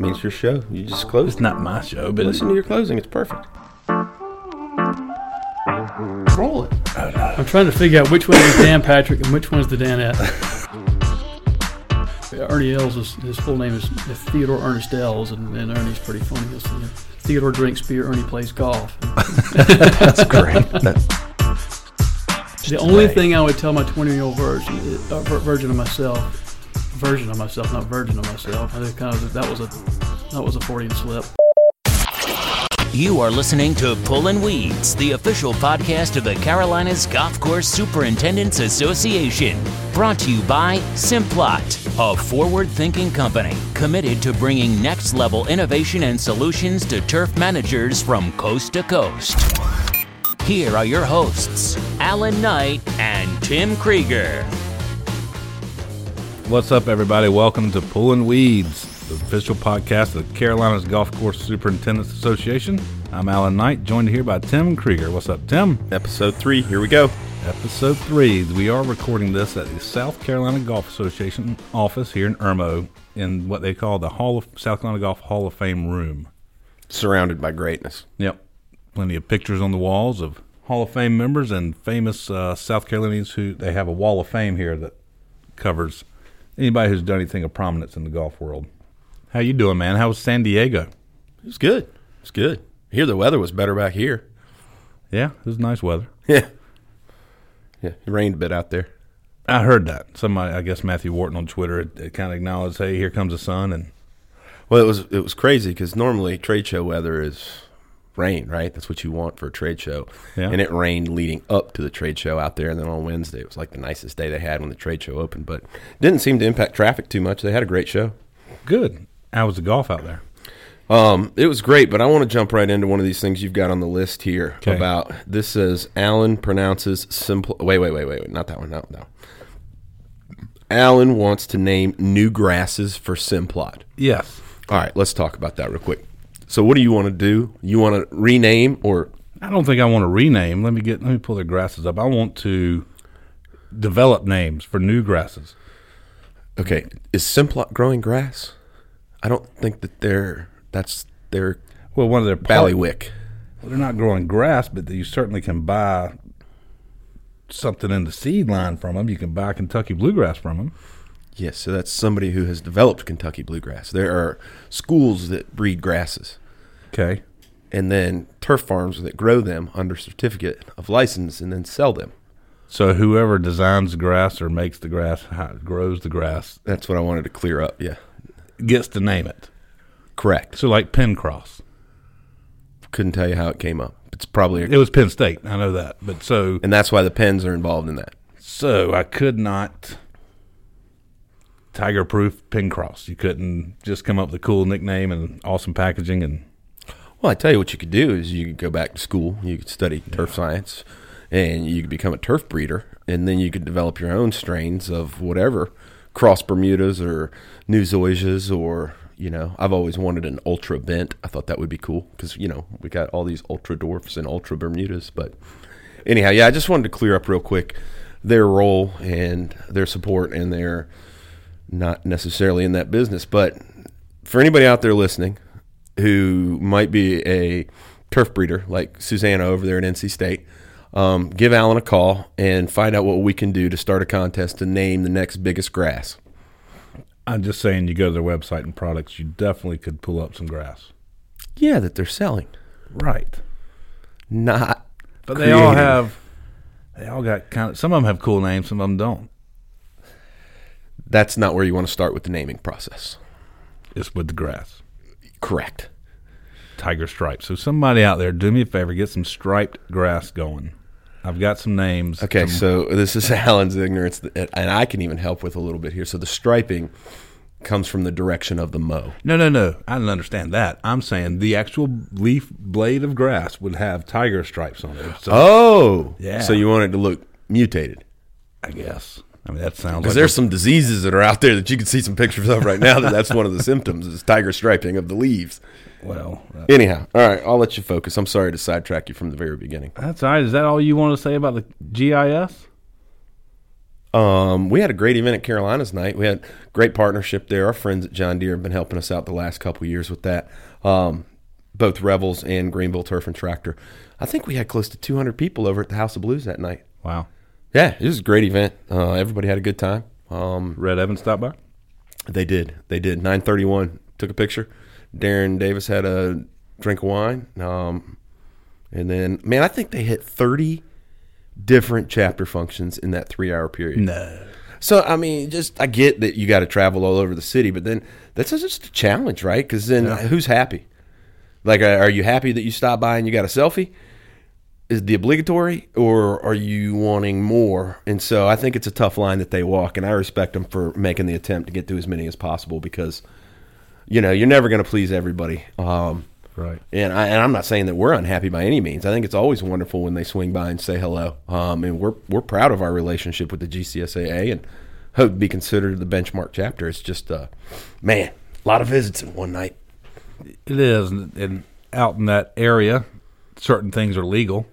I mean, it's your show. You just close. It's not my show, but Listen to your closing. It's perfect. Roll it. I'm trying to figure out which one is Dan Patrick and which one's the Danette. Ernie Els, is, his full name is Theodore Ernest Els, and, and Ernie's pretty funny. He'll say, Theodore drinks beer, Ernie plays golf. that's great. the only thing I would tell my 20 year old virgin, uh, virgin of myself, version of myself, not virgin of myself. I kind of that was a that was a Freudian slip. You are listening to Pullin' Weeds, the official podcast of the Carolinas Golf Course Superintendents Association. Brought to you by Simplot, a forward thinking company committed to bringing next level innovation and solutions to turf managers from coast to coast. Here are your hosts, Alan Knight and Tim Krieger. What's up, everybody? Welcome to Pulling Weeds, the official podcast of the Carolinas Golf Course Superintendents Association. I'm Alan Knight, joined here by Tim Krieger. What's up, Tim? Episode three. Here we go. Episode three. We are recording this at the South Carolina Golf Association office here in Irmo, in what they call the Hall of South Carolina Golf Hall of Fame room. Surrounded by greatness. Yep, plenty of pictures on the walls of Hall of Fame members and famous uh, South Carolinians who they have a Wall of Fame here that covers anybody who's done anything of prominence in the golf world. How you doing, man? How was San Diego? It was good. It was good. Here the weather was better back here. Yeah, it was nice weather. Yeah. Yeah. It rained a bit out there. I heard that. Somebody, I guess Matthew Wharton on Twitter, it, it kind of acknowledged, "Hey, here comes the sun," and Well, it was it was crazy because normally trade show weather is rain, right? That's what you want for a trade show. Yeah. And it rained leading up to the trade show out there, and then on Wednesday it was like the nicest day they had when the trade show opened. But didn't seem to impact traffic too much. They had a great show. good. How was the golf out there? Um, it was great, but I want to jump right into one of these things you've got on the list here Okay. about this says Alan pronounces simple. Wait, wait, wait, wait, wait, not that one. No, no. Alan wants to name new grasses for Simplot. Yes, All right, let's talk about that real quick. So, what do you want to do? You want to rename or I don't think I want to rename. Let me get. Let me pull their grasses up. I want to develop names for new grasses. okay? Is Simplot growing grass? I don't think that they're that's their Well, one of their part- ballywick. Well, they're not growing grass, but you certainly can buy something in the seed line from them. You can buy Kentucky bluegrass from them. Yes, so that's somebody who has developed Kentucky bluegrass. There are schools that breed grasses. Okay. and then turf farms that grow them under certificate of license and then sell them. So whoever designs the grass or makes the grass, grows the grass, That's what I wanted to clear up. Yeah, gets to name it. correct. So like Penncross. Couldn't tell you how it came up. It's probably, It was Penn State. I know that. But so and that's why the pens are involved in that. so I could not tiger proof Penncross. You couldn't just come up with a cool nickname and awesome packaging and Well, I tell you what you could do is you could go back to school, you could study turf science, and you could become a turf breeder, and then you could develop your own strains of whatever cross Bermudas or New Zoysias or you know, I've always wanted an ultra bent. I thought that would be cool because you know we got all these ultra dwarfs and ultra Bermudas. But anyhow, yeah, I just wanted to clear up real quick their role and their support, and they're not necessarily in that business. But for anybody out there listening who might be a turf breeder like Susanna over there at NC State, um, give Alan a call and find out what we can do to start a contest to name the next biggest grass. I'm just saying you go to their website and products, you definitely could pull up some grass. Yeah, that they're selling, Right. not. But they all have they all got kind of some of them have cool names, some of them don't. That's not where you want to start with the naming process. It's with the grass. Correct. Tiger stripes. So somebody out there, do me a favor, get some striped grass going. I've got some names. Okay, so this is Alan's ignorance, and I can even help with a little bit here. So the striping comes from the direction of the mow. no, no, no. I don't understand that. I'm saying the actual leaf blade of grass would have tiger stripes on it. So Oh, Yeah. So you want it to look mutated? I guess. I mean, that sounds Because like there's some diseases that are out there that you can see some pictures of right now. That that's one of the symptoms is tiger striping of the leaves. well. uh, Anyhow, all right, I'll let you focus. I'm sorry to sidetrack you from the very beginning. That's all right. Is that all you want to say about the GIS? Um, we had a great event at Carolinas night. We had great partnership there. Our friends at John Deere have been helping us out the last couple of years with that. Um, both Revels and Greenville Turf and Tractor. I think we had close to 200 people over at the House of Blues that night. Wow. Yeah, it was a great event. Uh, everybody had a good time. Um, Rhett Evans stopped by. they did. They did. 931 took a picture. Darren Davis had a drink of wine. Um, and then, man, I think they hit 30 different chapter functions in that three hour period. No. So, I mean, just I get that you got to travel all over the city, but then that's just a challenge, right? Because then who's happy? Like, are you happy that you stopped by and you got a selfie? Is the obligatory, or are you wanting more? And so, I think it's a tough line that they walk, and I respect them for making the attempt to get to as many as possible because, you know, you're never going to please everybody. Um, Right. and, I, and I'm not saying that we're unhappy by any means. I think it's always wonderful when they swing by and say hello. Um, and we're we're proud of our relationship with the GCSAA and hope to be considered the benchmark chapter. It's just, uh, man, a lot of visits in one night. It is, and, and out in that area, certain things are legal.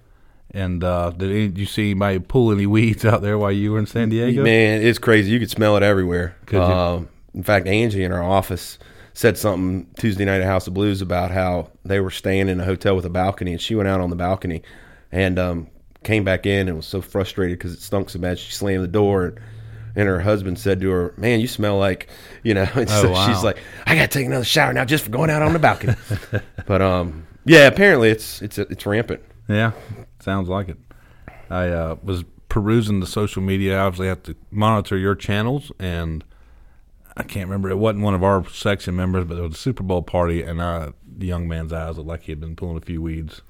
And uh, did, any, did you see anybody pull any weeds out there while you were in San Diego? Man, it's crazy. You could smell it everywhere. Um, in fact, Angie in our office said something Tuesday night at House of Blues about how they were staying in a hotel with a balcony, and she went out on the balcony and um, came back in and was so frustrated because it stunk so bad. She slammed the door. And, and her husband said to her, "Man, you smell like you know." And so Oh, wow. she's like, "I got to take another shower now just for going out on the balcony." but um, yeah, apparently it's it's it's rampant. Yeah, sounds like it. I uh, was perusing the social media. I obviously have to monitor your channels, and I can't remember. It wasn't one of our section members, but it was a Super Bowl party, and uh, the young man's eyes looked like he had been pulling a few weeds.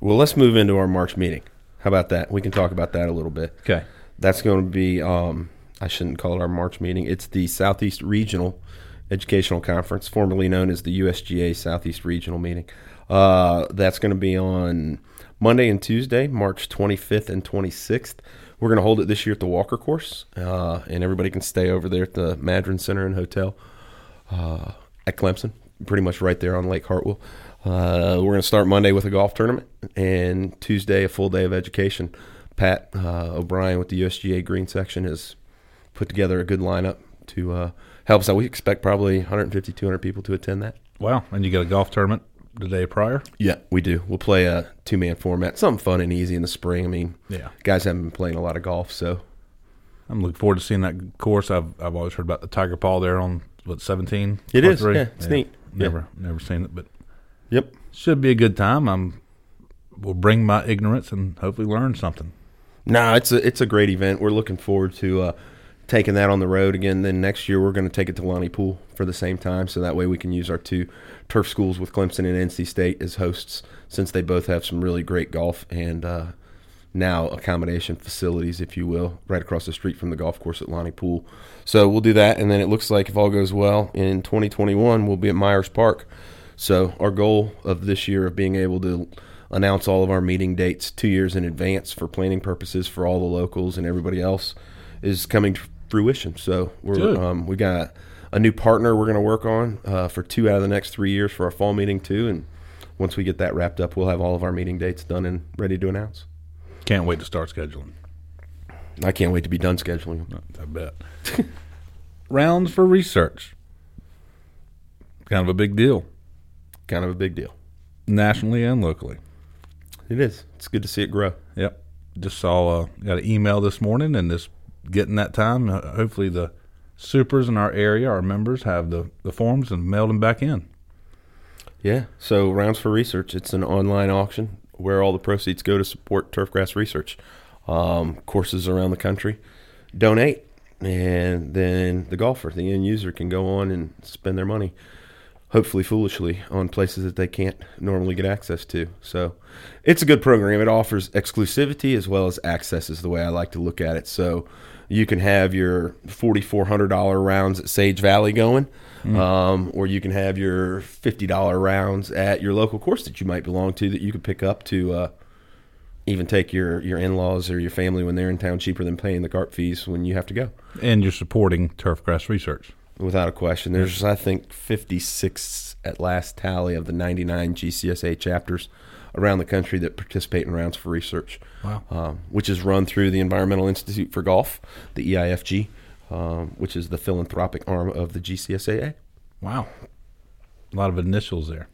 Well, let's move into our March meeting. How about that? We can talk about that a little bit. Okay. That's going to be, um, I shouldn't call it our March meeting. It's the Southeast Regional Educational Conference, formerly known as the USGA Southeast Regional Meeting. Uh, that's going to be on Monday and Tuesday, March 25th and 26th. We're going to hold it this year at the Walker Course, uh, and everybody can stay over there at the Madren Center and Hotel uh, at Clemson, pretty much right there on Lake Hartwell. Uh, we're going to start Monday with a golf tournament, and Tuesday a full day of education. Pat uh, O'Brien with the USGA Green Section has put together a good lineup to uh, help us out. We expect probably 150, 200 people to attend that. Wow. And you get a golf tournament the day prior? Yeah, we do. We'll play a two man format, something fun and easy in the spring. I mean, Yeah. guys haven't been playing a lot of golf, so I'm looking forward to seeing that course. I've I've always heard about the Tiger Paw there on what 17. It is, three? yeah, it's neat. Yeah. Never never seen it, but yep. should be a good time. I'm will bring my ignorance and hopefully learn something. No, it's a it's a great event. We're looking forward to uh, taking that on the road again. Then next year we're going to take it to Lonnie Poole for the same time, so that way we can use our two turf schools with Clemson and NC State as hosts, since they both have some really great golf and uh, now accommodation facilities, if you will, right across the street from the golf course at Lonnie Poole. So we'll do that, and then it looks like if all goes well in 2021, we'll be at Myers Park. So our goal of this year of being able to announce all of our meeting dates two years in advance for planning purposes for all the locals and everybody else is coming fruition. So we're um, we got a new partner we're going to work on uh, for two out of the next three years for our fall meeting too, and once we get that wrapped up, we'll have all of our meeting dates done and ready to announce. Can't wait to start scheduling. I can't wait to be done scheduling. I bet. Rounds for research. Kind of a big deal, Kind of a big deal. nationally and locally. It is. It's good to see it grow. Yep. Just saw uh, got an email this morning, and this getting that time. Uh, hopefully, the supers in our area, our members, have the the forms and mail them back in. Yeah. So rounds for research. It's an online auction where all the proceeds go to support turfgrass research. Um, courses around the country donate, and then the golfer, the end user, can go on and spend their money, hopefully foolishly, on places that they can't normally get access to. So it's a good program. It offers exclusivity as well as access, is the way I like to look at it. So you can have your $4,400 rounds at Sage Valley going, um, or you can have your $50 rounds at your local course that you might belong to that you could pick up to uh, even take your, your in laws or your family when they're in town cheaper than paying the cart fees when you have to go. And you're supporting turfgrass research. Without a question. There's, I think, 56 at last tally of the 99 GCSA chapters around the country that participate in rounds for research, Wow. um, which is run through the Environmental Institute for Golf, the EIFG, um, which is the philanthropic arm of the GCSAA. Wow. A lot of initials there.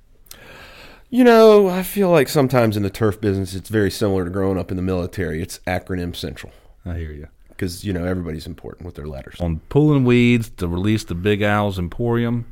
You know, I feel like sometimes in the turf business, it's very similar to growing up in the military. It's acronym central I hear you. because you know everybody's important with their letters. On Pulling Weeds to release the Big Owls Emporium,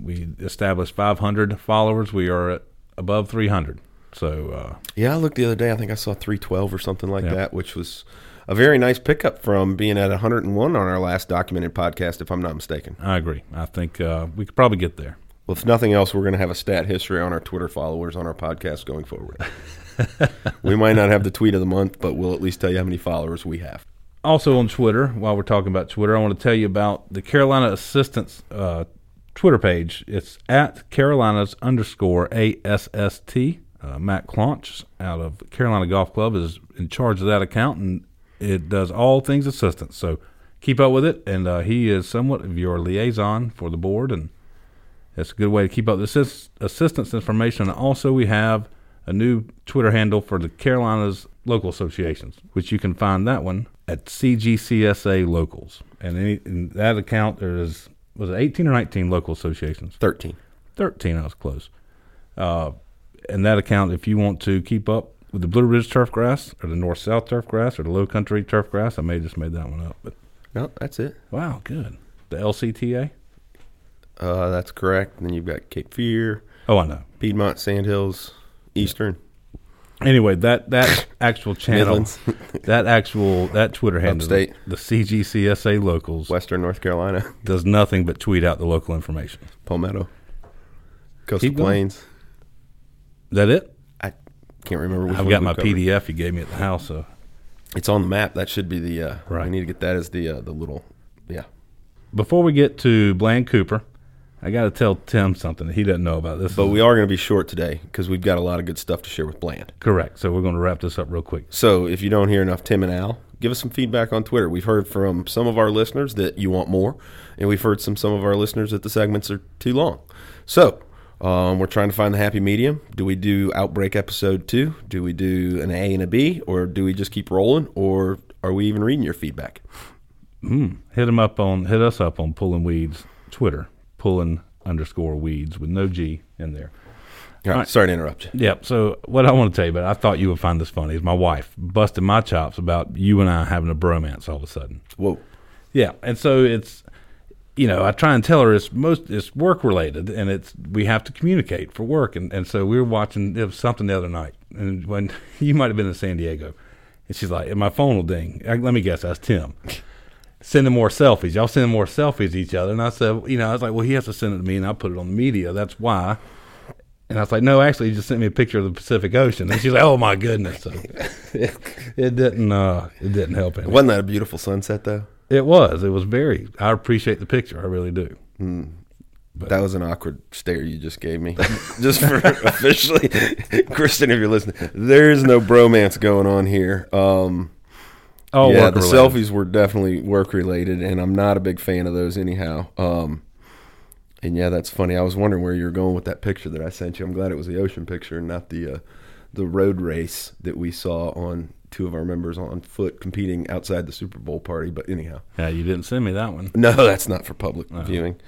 we established 500 followers. We are at above 300. So, uh, Yeah, I looked the other day. I think I saw 312 or something like Yeah. that, which was a very nice pickup from being at 101 on our last documented podcast, if I'm not mistaken. I agree. I think uh, we could probably get there. Well, if nothing else, we're going to have a stat history on our Twitter followers on our podcast going forward. we might not have the tweet of the month, but we'll at least tell you how many followers we have. Also on Twitter, while we're talking about Twitter, I want to tell you about the Carolina Assistance uh, Twitter page. It's at Carolinas underscore ASST. Uh, Matt Claunch out of Carolina Golf Club is in charge of that account, and it does all things assistance. So keep up with it, and uh, he is somewhat of your liaison for the board, and it's a good way to keep up the assist- assistance information. And also, we have a new Twitter handle for the Carolinas local associations, which you can find that one at CGCSA Locals. And any, in that account, there is was it 18 or 19 local associations? 13. 13. I was close. Uh, and that account, if you want to keep up with the Blue Ridge turf grass or the North South turf grass or the Low Country turf grass, I may have just made that one up, but No, that's it. wow, good. The LCTA. Uh, that's correct. And then you've got Cape Fear, Oh, I know. Piedmont, Sandhills, Eastern, Anyway, that that actual channel, Midlands, that actual that Twitter handle, Upstate. the CGCSA locals, Western North Carolina, does nothing but tweet out the local information. Palmetto, Coastal Keep going. Plains. Is that it? I can't remember which I've got my covered. PDF you gave me at the house. So It's on the map. That should be the. Uh, Right. We need to get that as the uh, the little. Yeah. before we get to Bland Cooper, I got to tell Tim something that he doesn't know about this. But we are going to be short today because we've got a lot of good stuff to share with Bland. correct. So we're going to wrap this up real quick. So if you don't hear enough Tim and Al, give us some feedback on Twitter. We've heard from some of our listeners that you want more, and we've heard from some of our listeners that the segments are too long. So um, we're trying to find the happy medium. Do we do Outbreak episode two? Do we do an A and a B, or do we just keep rolling, or are we even reading your feedback? Hit him up on hit us up on Pulling Weeds Twitter, Pulling underscore Weeds with no G in there. All right, right. sorry to interrupt you. Yep. So what I want to tell you about, I thought you would find this funny, is my wife busted my chops about you and I having a bromance all of a sudden. Whoa. Yeah, and so it's you know I try and tell her it's most it's work related and it's we have to communicate for work and and so we were watching it was something the other night and when you might have been in San Diego and she's like and my phone will ding Uh, let me guess that's Tim sending more selfies y'all sending more selfies to each other and I said you know I was like well he has to send it to me and I put it on the media that's why and I was like, no, actually, he just sent me a picture of the Pacific Ocean. And she's like, oh my goodness. So it, it didn't, uh, it didn't help any. Wasn't that a beautiful sunset though? It was. It was very. I appreciate the picture. I really do. That was an awkward stare you just gave me. just for officially, Kristen, if you're listening, there's no bromance going on here. Um, Oh, yeah, the related. selfies were definitely work related, and I'm not a big fan of those anyhow. Um, and yeah, that's funny. I was wondering where you were going with that picture that I sent you. I'm glad it was the ocean picture, and not the uh, the road race that we saw on two of our members on foot competing outside the Super Bowl party. But anyhow, Yeah, you didn't send me that one. no, that's not for public viewing.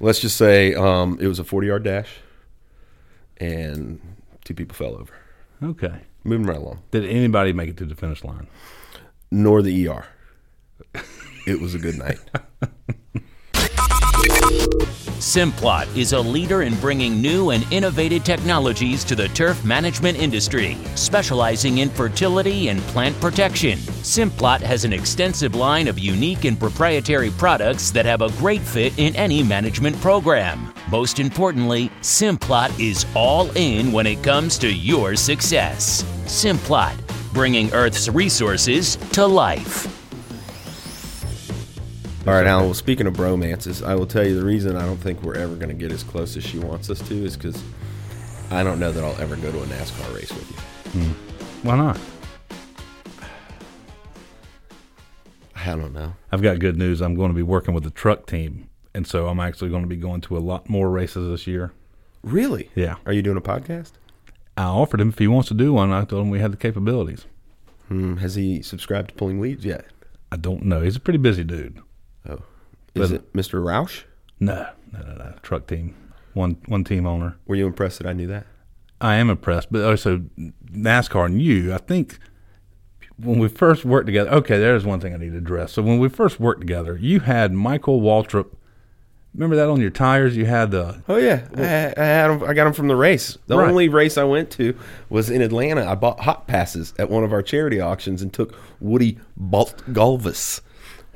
Let's just say um, it was a 40 yard dash, and two people fell over. Okay. Moving right along. Did anybody make it to the finish line? Nor the ER. It was a good night. Simplot is a leader in bringing new and innovative technologies to the turf management industry, specializing in fertility and plant protection. Simplot has an extensive line of unique and proprietary products that have a great fit in any management program. Most importantly, Simplot is all in when it comes to your success. Simplot, bringing Earth's resources to life. All right, Alan. Well, speaking of bromances, I will tell you the reason I don't think we're ever going to get as close as she wants us to is because I don't know that I'll ever go to a NASCAR race with you. Why not? I don't know. I've got good news. I'm going to be working with the truck team, and so I'm actually going to be going to a lot more races this year. Really? Yeah. Are you doing a podcast? I offered him if he wants to do one. I told him we had the capabilities. Hmm, has he subscribed to Pulling Weeds yet? I don't know. He's a pretty busy dude. Oh, is But- it Mr. Roush? No, no, no, no. Truck team, one one team owner. Were you impressed that I knew that? I am impressed, but oh, also NASCAR and you. I think when we first worked together. Okay, there's one thing I need to address. So when we first worked together, you had Michael Waltrip. Remember that on your tires? You had the Oh yeah, I, I had 'em- I got them from the race. The Right. only race I went to was in Atlanta. I bought hot passes at one of our charity auctions and took Woody Bolt Galvis.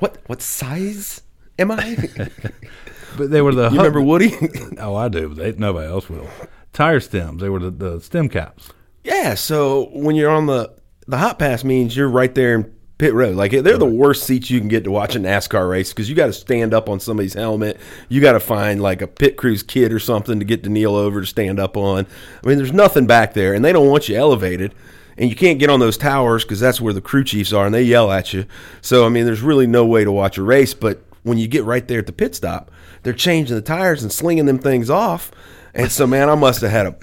What what size am I? but they were the you remember Woody? Oh, I do. But they, nobody else will. Tire stems. They were the, the stem caps. yeah. So when you're on the the hot pass means you're right there in pit road. Like they're the worst seats you can get to watch a NASCAR race because you got to stand up on somebody's helmet. You got to find like a pit crews kid or something to get to kneel over to stand up on. I mean, there's nothing back there, and they don't want you elevated. And you can't get on those towers because that's where the crew chiefs are, and they yell at you. So I mean, there's really no way to watch a race. But when you get right there at the pit stop, they're changing the tires and slinging them things off. And so, man, I must have had a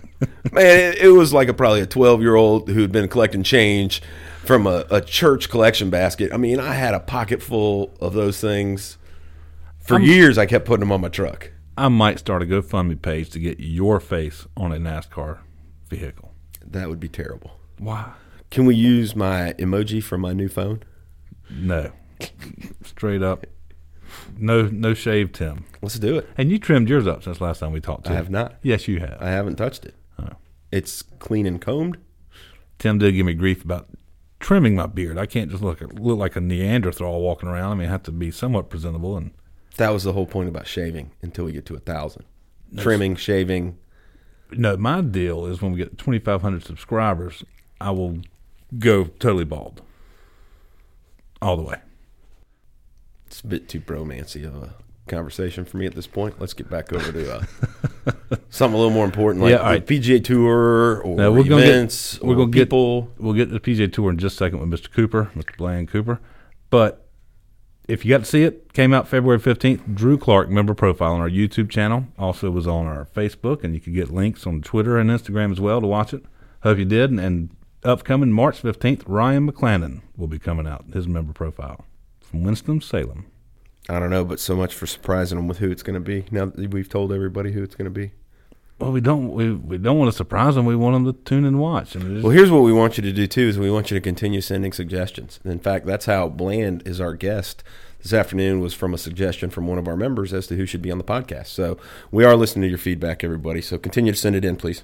man. It, it was like a probably a 12 year old who'd been collecting change from a, a church collection basket. I mean, I had a pocket full of those things for years. I kept putting them on my truck. I might start a GoFundMe page to get your face on a NASCAR vehicle. That would be terrible. Why? Can we use my emoji from my new phone? No. Straight up. No no shave Tim. Let's do it. And you trimmed yours up since last time we talked to I you. have not. Yes, you have. I haven't touched it. Oh. It's clean and combed. Tim did give me grief about trimming my beard. I can't just look look like a Neanderthal walking around. I mean, I have to be somewhat presentable. And That was the whole point about shaving until we get to a thousand. Trimming, shaving. no, my deal is when we get 2,500 subscribers, I will go totally bald, all the way. It's a bit too bromancy of a conversation for me at this point. Let's get back over to uh, something a little more important, like Yeah, right. PGA Tour or Now, we're gonna get- events. we're or gonna get- people. We'll get to the PGA Tour in just a second with Mr. Cooper, Mr. Bland Cooper. But if you got to see it, came out February 15th. Drew Clark member profile on our YouTube channel. Also was on our Facebook, and you could get links on Twitter and Instagram as well to watch it. Hope you did. And, and upcoming March 15th, Ryan McClendon will be coming out, his member profile from Winston-Salem. I don't know, but so much for surprising them with who it's going to be. Now that we've told everybody who it's going to be. Well, we don't we, we don't want to surprise them. We want them to tune and watch. And just- Well, here's what we want you to do too: is we want you to continue sending suggestions. In fact, that's how Bland is our guest this afternoon. Was from a suggestion from one of our members as to who should be on the podcast. So we are listening to your feedback, everybody. So continue to send it in, please.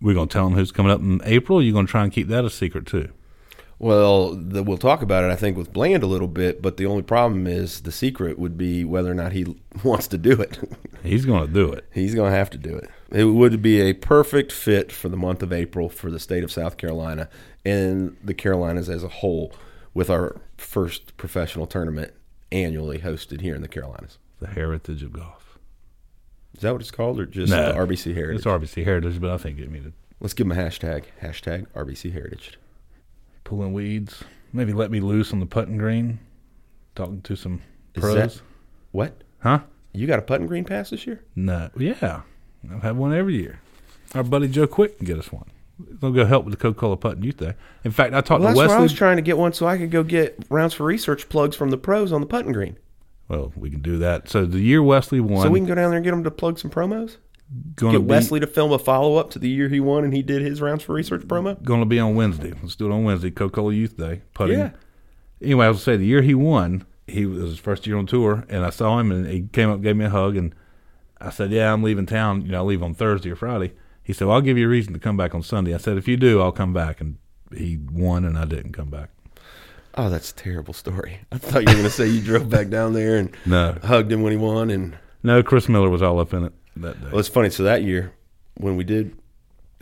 We're going to tell them who's coming up in April. You're going to try and keep that a secret too. Well, the, we'll talk about it, I think, with Bland a little bit. But the only problem is the secret would be whether or not he wants to do it. He's going to do it. He's going to have to do it. It would be a perfect fit for the month of April for the state of South Carolina and the Carolinas as a whole, with our first professional tournament annually hosted here in the Carolinas. The heritage of golf. Is that what it's called, or just No. the RBC Heritage? It's RBC Heritage, but I think it means Let's give them a hashtag. Hashtag RBC Heritage. pulling weeds. Maybe let me loose on the putting green. Talking to some Is pros. that- What? Huh? You got a putting green pass this year? No. Yeah. I've had one every year. Our buddy Joe Quick can get us one. They'll go help with the Coca Cola Putting Youth Day. In fact, I talked Well, that's to why I Wesley. was trying to get one so I could go get rounds for research plugs from the pros on the putting green. Well, we can do that. So the year Wesley won, So we can go down there and get him to plug some promos? going Get to be, Wesley to film a follow up to the year he won and he did his rounds for research promo? going to be on Wednesday. Let's do it on Wednesday. Coca Cola Youth Day putting. Yeah. Anyway, I was gonna say the year he won, he was his first year on tour, and I saw him, and he came up, gave me a hug, and I said, "Yeah, I'm leaving town. You know, I leave on Thursday or Friday." He said, well, "I'll give you a reason to come back on Sunday." I said, "If you do, I'll come back." And he won, and I didn't come back. Oh, that's a terrible story. I thought you were going to say you drove back down there and No, hugged him when he won. And no, Chris Miller was all up in it that day. well, it's funny. So that year, when we did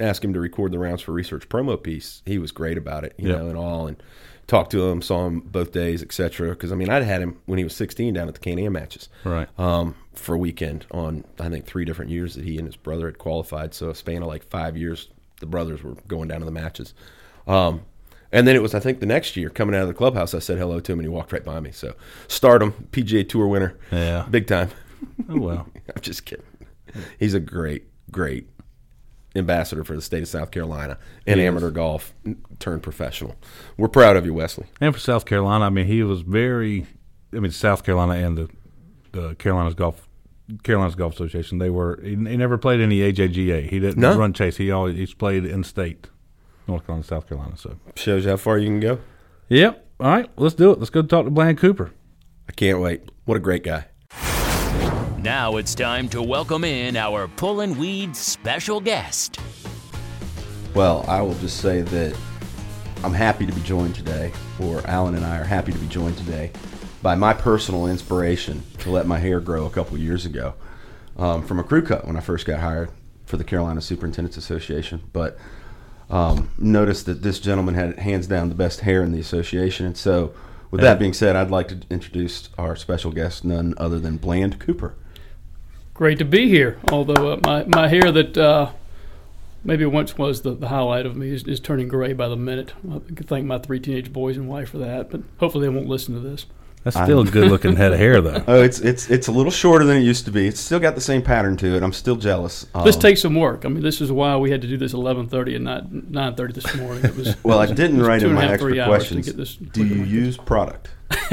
ask him to record the rounds for research promo piece, he was great about it, you Yeah. know, and all, and talked to him, saw him both days, etc. Because I mean, I'd had him when he was 16 down at the Can Am matches, Right. Um, for a weekend on I think three different years that he and his brother had qualified. So a span of like five years, the brothers were going down to the matches. Um, and then it was I think the next year coming out of the clubhouse, I said hello to him and he walked right by me. So stardom, PGA Tour winner, Yeah. big time. Oh well. I'm just kidding. He's a great, great ambassador for the state of South Carolina and amateur golf turned professional. We're proud of you, Wesley. And for South Carolina, I mean, he was very. I mean, South Carolina and the the Carolinas Golf Carolinas Golf Association. They were. He, he never played any AJGA. He didn't No. run chase. He always he's played in state, North Carolina, South Carolina. So. Shows you how far you can go. Yep. All right. Let's do it. Let's go talk to Bland Cooper. I can't wait. What a great guy. Now it's time to welcome in our Pullin' Weeds special guest. Well, I will just say that I'm happy to be joined today, or Alan and I are happy to be joined today by my personal inspiration to let my hair grow a couple years ago um, from a crew cut when I first got hired for the Carolina Superintendents Association. But um, noticed that this gentleman had hands down the best hair in the association. And so, with that being said, I'd like to introduce our special guest, none other than Bland Cooper. Great to be here. Although uh, my my hair that uh, maybe once was the, the highlight of me is, is turning gray by the minute. I can thank my three teenage boys and wife for that. But hopefully they won't listen to this. That's still a good looking head of hair, though. Oh, it's it's it's a little shorter than it used to be. It's still got the same pattern to it. I'm still jealous. This Um, takes some work. I mean, this is why we had to do this 11:30 and not 9:30 this morning. It was Well, I it was- didn't it was write in my half, extra hours questions. To get this Do you use product?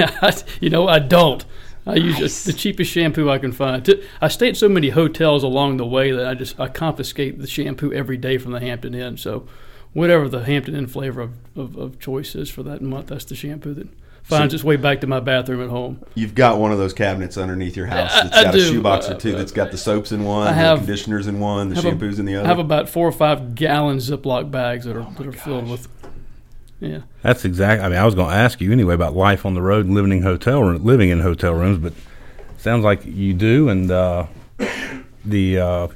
you know, I don't. I use just the cheapest shampoo I can find. I stay at so many hotels along the way that I just I confiscate the shampoo every day from the Hampton Inn. So, whatever the Hampton Inn flavor of, of, of choice is for that month, that's the shampoo that finds its way back to my bathroom at home. You've got one of those cabinets underneath your house I- that's I got a do. shoebox or two that's got the soaps in one, I the conditioners in one, the have a- shampoos in the other. I have about four or five gallon Ziploc bags that are that are filled with. Yeah, That's exact. I mean, I was going to ask you anyway about life on the road and living in hotel room, living in hotel rooms, but sounds like you do, and uh, the uh,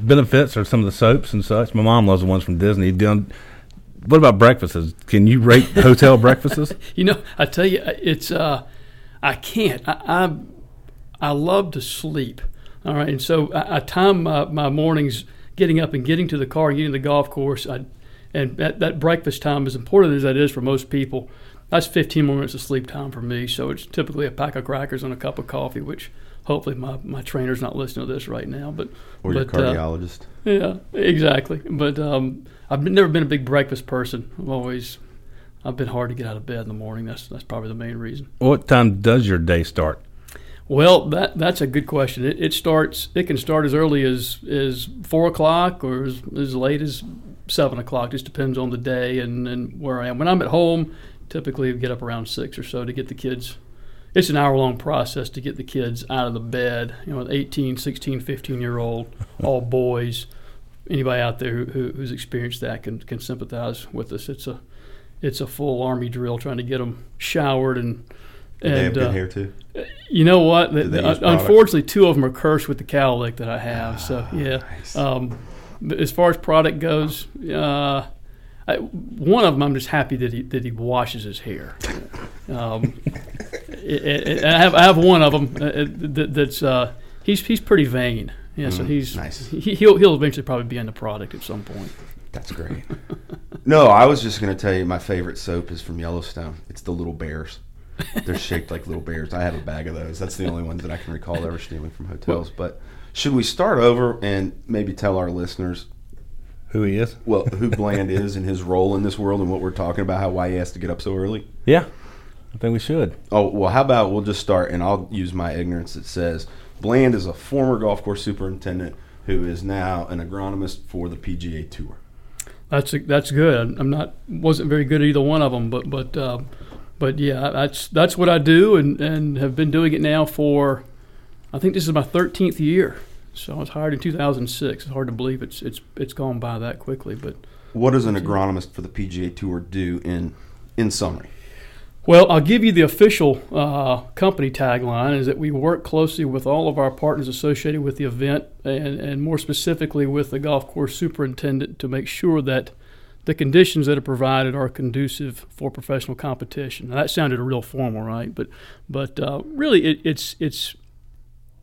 benefits are some of the soaps and such. My mom loves the ones from Disney. Done. What about breakfasts? Can you rate hotel breakfasts? you know, I tell you, it's uh, I can't. I, I I love to sleep. All right, and so I, I time my, my mornings getting up and getting to the car, getting to the golf course. I, and that, that breakfast time, as important as that is for most people, that's 15 more minutes of sleep time for me. So it's typically a pack of crackers and a cup of coffee, which hopefully my, my trainer's not listening to this right now. But or your but, uh, cardiologist. yeah, exactly. But um, I've been, never been a big breakfast person. I've always I've been hard to get out of bed in the morning. That's that's probably the main reason. what time does your day start? Well, that that's a good question. It, it starts. It can start as early as as four o'clock or as, as late as seven o'clock. Just depends on the day and, and where I am. When I'm at home, typically I get up around six or so to get the kids. It's an hour long process to get the kids out of the bed. You know, an 18, 16, 15 year old, all boys. Anybody out there who, who, who's experienced that can can sympathize with us. It's a it's a full army drill trying to get them showered and Do they have good uh, hair too. you know what? The- use unfortunately, two of them are cursed with the cowlick that I have. So Ah, yeah. Um, but as far as product goes, uh, I, one of them I'm just happy that he that he washes his hair. Um, it- it- I have I have one of them uh, that, that's uh, he's he's pretty vain. Yeah, so he's Mm, nice. He, he'll he'll eventually probably be in the product at some point. That's great. no, I was just going to tell you my favorite soap is from Yellowstone. It's the little bears. They're shaped like little bears. I have a bag of those. That's the only ones that I can recall ever stealing from hotels. But should we start over and maybe tell our listeners Who he is? well who Bland is and his role in this world and what we're talking about, how why he has to get up so early? Yeah, I think we should. Oh well, how about we'll just start and I'll use my ignorance that says Bland is a former golf course superintendent who is now an agronomist for the PGA Tour. That's that's good. I'm not wasn't very good at either one of them, but but um, but yeah, that's that's what I do, and and have been doing it now for, I think this is my 13th year. So I was hired in 2006. It's hard to believe it's it's it's gone by that quickly, but What does an agronomist for the PGA Tour do in in summary? Well, I'll give you the official uh, company tagline is that we work closely with all of our partners associated with the event and, and more specifically with the golf course superintendent to make sure that the conditions that are provided are conducive for professional competition. Now, that sounded real formal, right? But but uh, really it, it's it's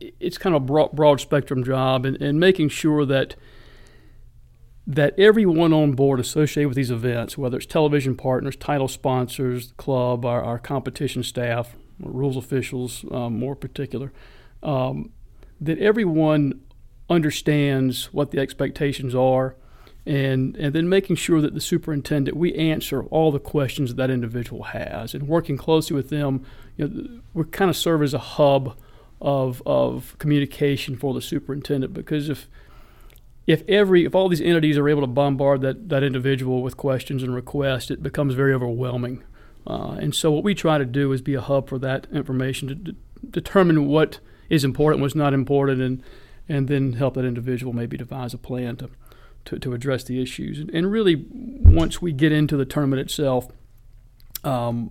it's kind of a broad, broad spectrum job and, and making sure that that everyone on board associated with these events, whether it's television partners, title sponsors, the club, our, our competition staff, rules officials, um, more particular, um, that everyone understands what the expectations are and and then making sure that the superintendent we answer all the questions that that individual has, and working closely with them. You know, we kind of serve as a hub of of communication for the superintendent because if if every if all these entities are able to bombard that that individual with questions and requests, it becomes very overwhelming. Uh, and so what we try to do is be a hub for that information to d- determine what is important, what's not important, and and then help that individual maybe devise a plan to to, to address the issues. And, and really, once we get into the tournament itself, um,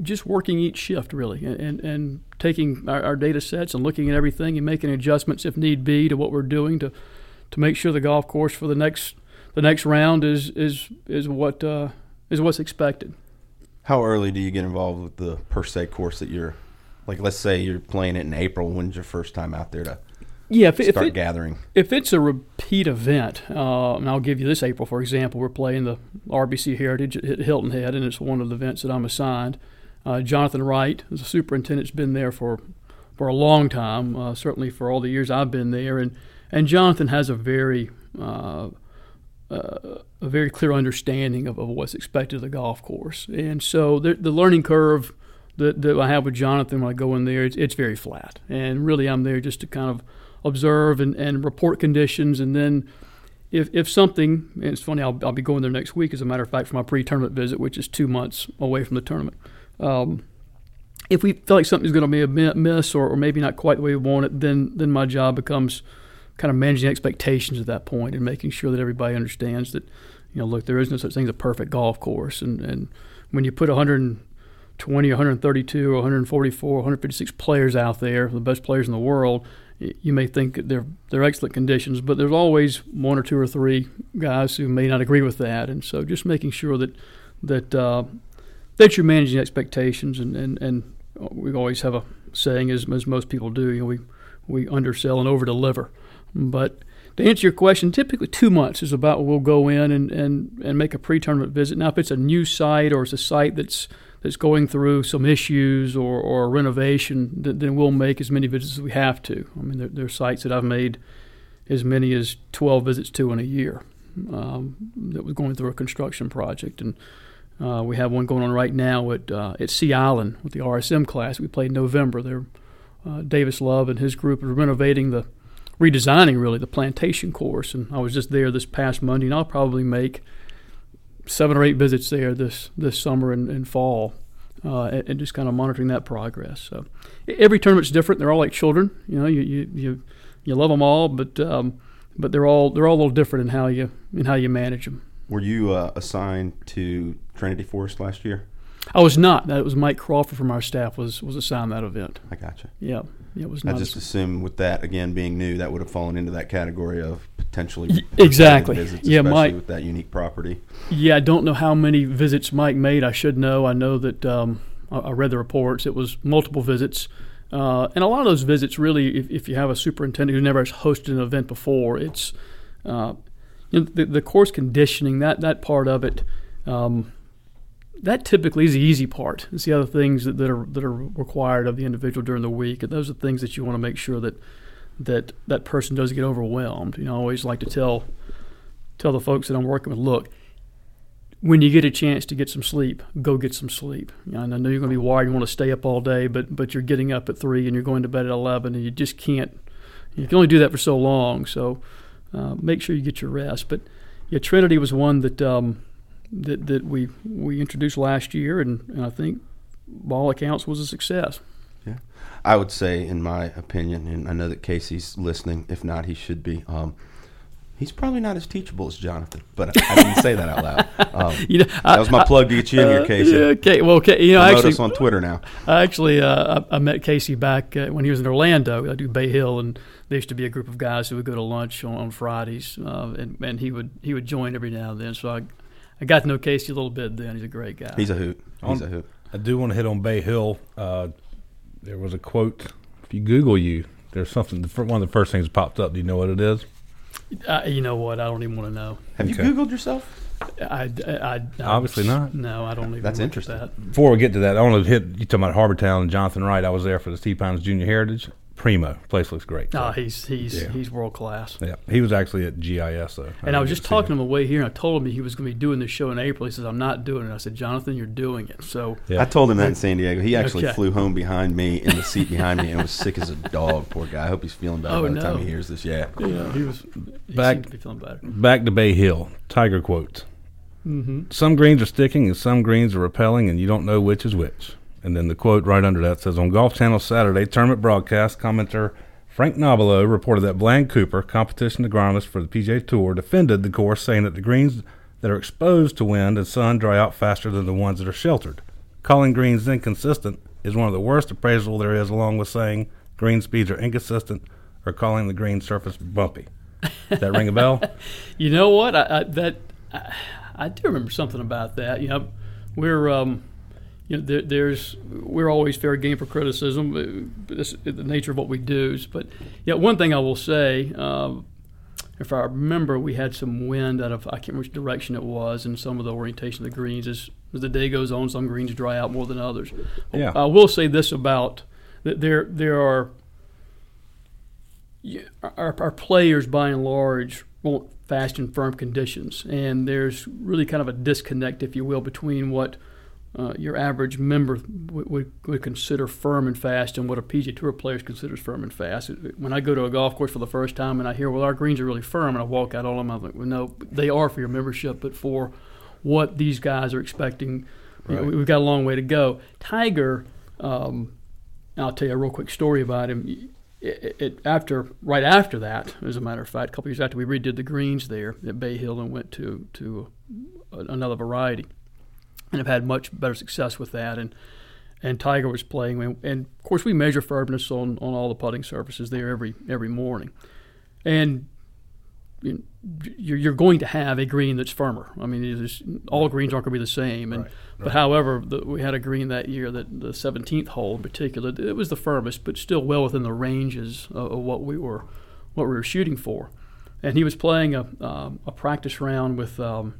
just working each shift really and, and, and taking our, our, data sets and looking at everything and making adjustments if need be to what we're doing to to make sure the golf course for the next the next round is is is what uh, is what's expected. How early do you get involved with the per se course that you're like? Let's say you're playing it in April. When's your first time out there to yeah, if, start if it, gathering? If it's a repeat event, uh, and I'll give you this April for example, we're playing the RBC Heritage at Hilton Head, and it's one of the events that I'm assigned. Uh, Jonathan Wright, the superintendent, has been there for for a long time, uh, certainly for all the years I've been there, and and Jonathan has a very uh, uh, a very clear understanding of, of what's expected of the golf course, and so the, the learning curve that, that I have with Jonathan when I go in there, it's, it's very flat, and really I'm there just to kind of observe and, and report conditions, and then if, if something, and it's funny, I'll, I'll be going there next week, as a matter of fact, for my pre-tournament visit, which is two months away from the tournament. Um, if we feel like something's going to be a miss or, or, maybe not quite the way we want it, then then my job becomes kind of managing expectations at that point and making sure that everybody understands that, you know, look, there is no such thing as a perfect golf course, and and when you put 120, 132, 144, 156 players out there, the best players in the world, you may think they're they're excellent conditions, but there's always one or two or three guys who may not agree with that, and so just making sure that that uh, that you're managing expectations, and, and, and we always have a saying, as, as most people do, you know, we, we undersell and overdeliver. But to answer your question, typically two months is about we'll go in and, and, and make a pre-tournament visit. Now, if it's a new site or it's a site that's that's going through some issues or, or a renovation, then we'll make as many visits as we have to. I mean, there, there are sites that I've made as many as 12 visits to in a year um, that was going through a construction project. And uh, we have one going on right now at uh, at Sea Island with the RSM class. We played in November. There, uh, Davis Love and his group are renovating the, redesigning really the plantation course. And I was just there this past Monday, and I'll probably make seven or eight visits there this this summer and, and fall, uh, and, and, just kind of monitoring that progress. So every tournament's different. They're all like children. You know, you you you, you love them all, but um, but they're all they're all a little different in how you in how you manage them. Were you uh, assigned to Trinity Forest last year? I was not. That was Mike Crawford from our staff was was assigned that event. I gotcha. Yeah, yeah it was. Not I just assumed with that again being new, that would have fallen into that category of potentially exactly. Visits, yeah, Mike with that unique property. Yeah, I don't know how many visits Mike made. I should know. I know that um, I, I, read the reports. It was multiple visits. Uh, and a lot of those visits, really, if, if, you have a superintendent who never has hosted an event before, it's uh, you know, the, the course conditioning that that part of it. Um, that typically is the easy part. It's the other things that, that are that are required of the individual during the week, and those are things that you want to make sure that that that person doesn't get overwhelmed. You know, I always like to tell tell the folks that I'm working with, look, when you get a chance to get some sleep, go get some sleep. You know, I know you're going to be wired, you want to stay up all day, but but you're getting up at three and you're going to bed at eleven, and you just can't. You can only do that for so long. So uh, make sure you get your rest. But yeah, Trinity was one that um, that that we we introduced last year, and, and I think by all accounts was a success. Yeah, I would say, in my opinion, and I know that Casey's listening. If not, he should be. Um, he's probably not as teachable as Jonathan, but I, I didn't say that out loud. Um, you know, that was my plug to get you in here, uh, Casey. Uh, okay, well, you know, Promote actually, us on Twitter now. I actually, uh, I, I, met Casey back uh, when he was in Orlando. I do Bay Hill, and there used to be a group of guys who would go to lunch on, on Fridays, uh, and, and he would he would join every now and then. So I, I got to know Casey a little bit then. He's a great guy. He's a hoot. He's on, a hoot. I do want to hit on Bay Hill. Uh, there was a quote. If you Google you, there's something. One of the first things that popped up. Do you know what it is? Uh, you know what? I don't even want to know. Have okay. you Googled yourself? I, I, I, obviously not. No, I don't even. That's interesting. That. Before we get to that, I want to hit you talking about Harbour Town and Jonathan Wright. I was there for the Steve Pines Junior Heritage primo. Place looks great. Ah, So, he's he's Yeah. he's world class. yeah, he was actually at GIS though. And I was just to talking to him. him away here, and I told him he was going to be doing this show in April. He says, "I'm not doing it." I said, "Jonathan, you're doing it." So Yeah. I told him that in San Diego. He actually Okay. flew home behind me in the seat behind me and was sick as a dog. Poor guy. I hope he's feeling better Oh, by the time he hears this. Yeah. yeah, he was he Back- seemed to be feeling better. Back to Bay Hill. Tiger quotes. hmm Some greens are sticking and some greens are repelling, and you don't know which is which. And then the quote right under that says On Golf Channel Saturday tournament broadcast, commentator Frank Nobilo reported that Bland Cooper, competition agronomist for the PGA Tour, defended the course, saying that the greens that are exposed to wind and sun dry out faster than the ones that are sheltered. Calling greens inconsistent is one of the worst appraisal there is, along with saying green speeds are inconsistent or calling the green surface bumpy. Does that ring a bell? You know what? I, I that I, I do remember something about that. You know, we're um, you know, there, there's we're always fair game for criticism. uh, This the nature of what we do. But yeah, one thing I will say, um, if I remember, we had some wind out of I can't remember which direction it was, and some of the orientation of the greens as, as the day goes on, some greens dry out more than others. Yeah. I will say this about that there there are our, our players by and large want fast and firm conditions, and there's really kind of a disconnect, if you will, between what uh, your average member would, would, would consider firm and fast and what a PGA Tour player considers firm and fast. When I go to a golf course for the first time and I hear, well, our greens are really firm, and I walk out on them, I'm like, well, no, they are for your membership, but for what these guys are expecting, you know, we- we've got a long way to go. Tiger, um, I'll tell you a real quick story about him. It, it, after right after that, as a matter of fact, a couple years after we redid the greens there at Bay Hill and went to to another variety, and have had much better success with that. And and Tiger was playing, and, and of course we measure firmness on, on all the putting surfaces there every every morning, and you're, you're going to have a green that's firmer. I mean, all greens aren't going to be the same. And Right, but however, the, we had a green that year that the 17th hole in particular, it was the firmest, but still well within the ranges of, of what we were what we were shooting for. And he was playing a um, a practice round with um,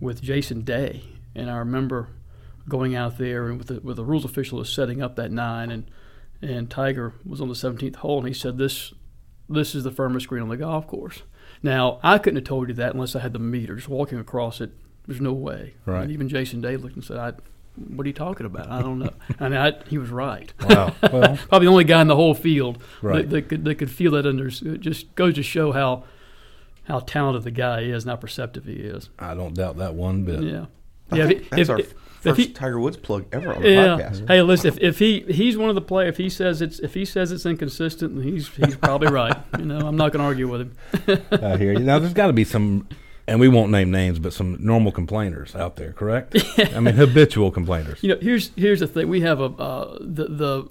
with Jason Day, and I remember going out there and with the, with the rules official was setting up that nine, and and Tiger was on the 17th hole, and he said this this is the firmest green on the golf course. Now I couldn't have told you that unless I had the meter. Just walking across it, there's no way. Right. And even Jason Day looked and said, "I, what are you talking about? I don't know." and I, he was right. Wow. Well, Probably the only guy in the whole field Right. that, that could that could feel that under. It just goes to show how how talented the guy is and how perceptive he is. I don't doubt that one bit. Yeah. I Yeah. if- that's if- our if- first he- Tiger Woods plug ever on the yeah. podcast. Hey, listen. If, if he he's one of the play, if he says it's if he says it's inconsistent, he's he's probably right. You know, I'm not going to argue with him. I hear you. Now, there's got to be some, and we won't name names, but some normal complainers out there, correct? I mean, habitual complainers. You know, here's here's the thing. We have a uh, the the.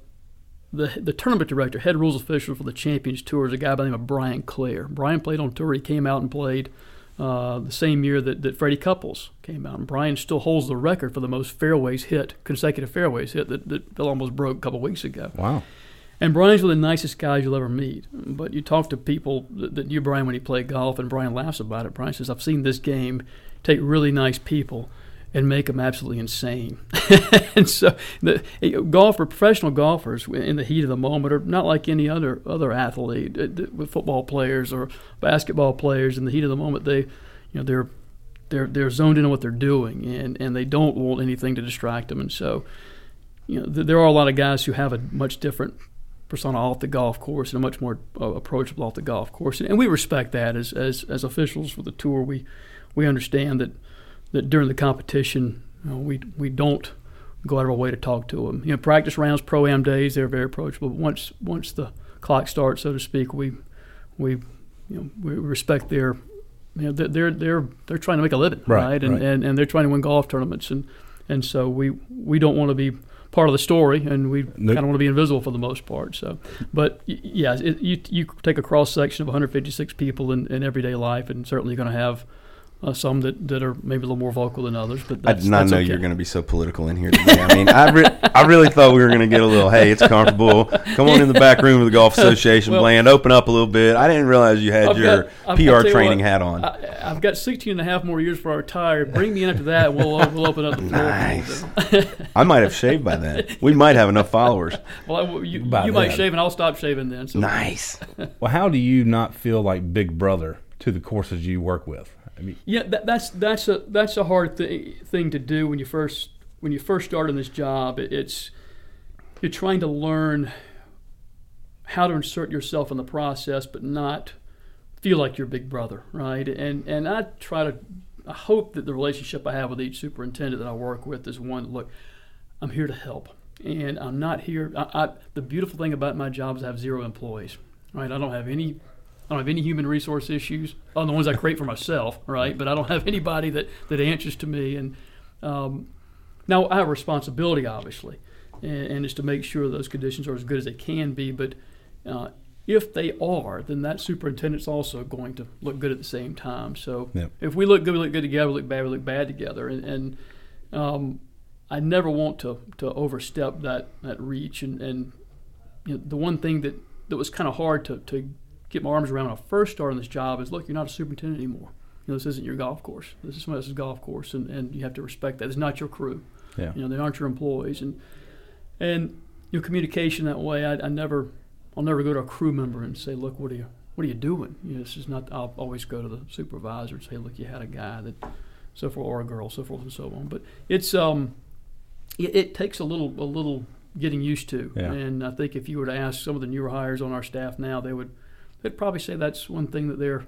The, the tournament director, head rules official for the Champions Tour, is a guy by the name of Brian Claar. Brian played on tour. He came out and played uh, the same year that, that Freddie Couples came out. And Brian still holds the record for the most fairways hit, consecutive fairways hit that, that Phil almost broke a couple weeks ago. Wow. And Brian's one of the nicest guys you'll ever meet. But you talk to people that, that knew Brian when he played golf, and Brian laughs about it. Brian says, I've seen this game take really nice people and make them absolutely insane. and so, the golfer, professional golfers, in the heat of the moment, are not like any other other athlete. uh, With football players or basketball players, in the heat of the moment, they, you know, they're they're they're zoned in on what they're doing, and and they don't want anything to distract them. And so, you know, th- there are a lot of guys who have a much different persona off the golf course and a much more uh, approachable off the golf course, and, and we respect that as, as as officials for the tour. We we understand that that during the competition, you know, we we don't go out of our way to talk to them. You know, practice rounds, pro am days, they're very approachable. But once once the clock starts, so to speak, we we you know we respect their you know they're they're they're, trying to make a living, Right, right? And, right. and and they're trying to win golf tournaments, and and so we we don't want to be part of the story, and we Nope. kind of want to be invisible for the most part. So, but yeah, it, you you take a cross section of 156 people in, in everyday life, and certainly you're going to have Uh, some that, that are maybe a little more vocal than others, but I that's, did not that's know okay. you were going to be so political in here today. I mean, I, re- I really thought we were going to get a little, hey, it's comfortable. Come on in the back room of the Golf Association, Well- Bland. Open up a little bit. I didn't realize you had I've your got- PR training what, hat on. I, I've got 16 and a half more years before I retire. Bring me in after that, and we'll we'll open up the floor. Nice. I might have shaved by then. We might have enough followers. Well, I, you, you might shave, and I'll stop shaving then. So Nice. Well, how do you not feel like Big Brother to the courses you work with? I mean, Yeah, that, that's that's a that's a hard th- thing to do when you first when you first start in this job. It, it's you're trying to learn how to insert yourself in the process, but not feel like your big brother, right? And and I try to I hope that the relationship I have with each superintendent that I work with is one. Look, I'm here to help, and I'm not here. I, I, the beautiful thing about my job is I have zero employees, right? I don't have any. I don't have any human resource issues, than the ones I create for myself, right? But I don't have anybody that, that answers to me. And um, now I have a responsibility, obviously, and, and it's to make sure those conditions are as good as they can be. But uh, if they are, then that superintendent's also going to look good at the same time. So Yep. if we look good, we look good together. We look bad, we look bad together. And, and um, I never want to, to overstep that, that reach. And, and you know, the one thing that, that was kind of hard to, to get my arms around when I first started this job is look, you're not a superintendent anymore. You know, this isn't your golf course. This is somebody else's golf course, and, and you have to respect that. It's not your crew. Yeah. You know, they aren't your employees, and and you know, communication that way. I, I never, I'll never go to a crew member and say, look, what are you, what are you doing? You know, this is not. I'll always go to the supervisor and say, look, you had a guy that, so forth, or a girl, so forth and so on. But it's um, it, it takes a little a little getting used to. Yeah. And I think if you were to ask some of the newer hires on our staff now, they would they'd probably say that's one thing that they're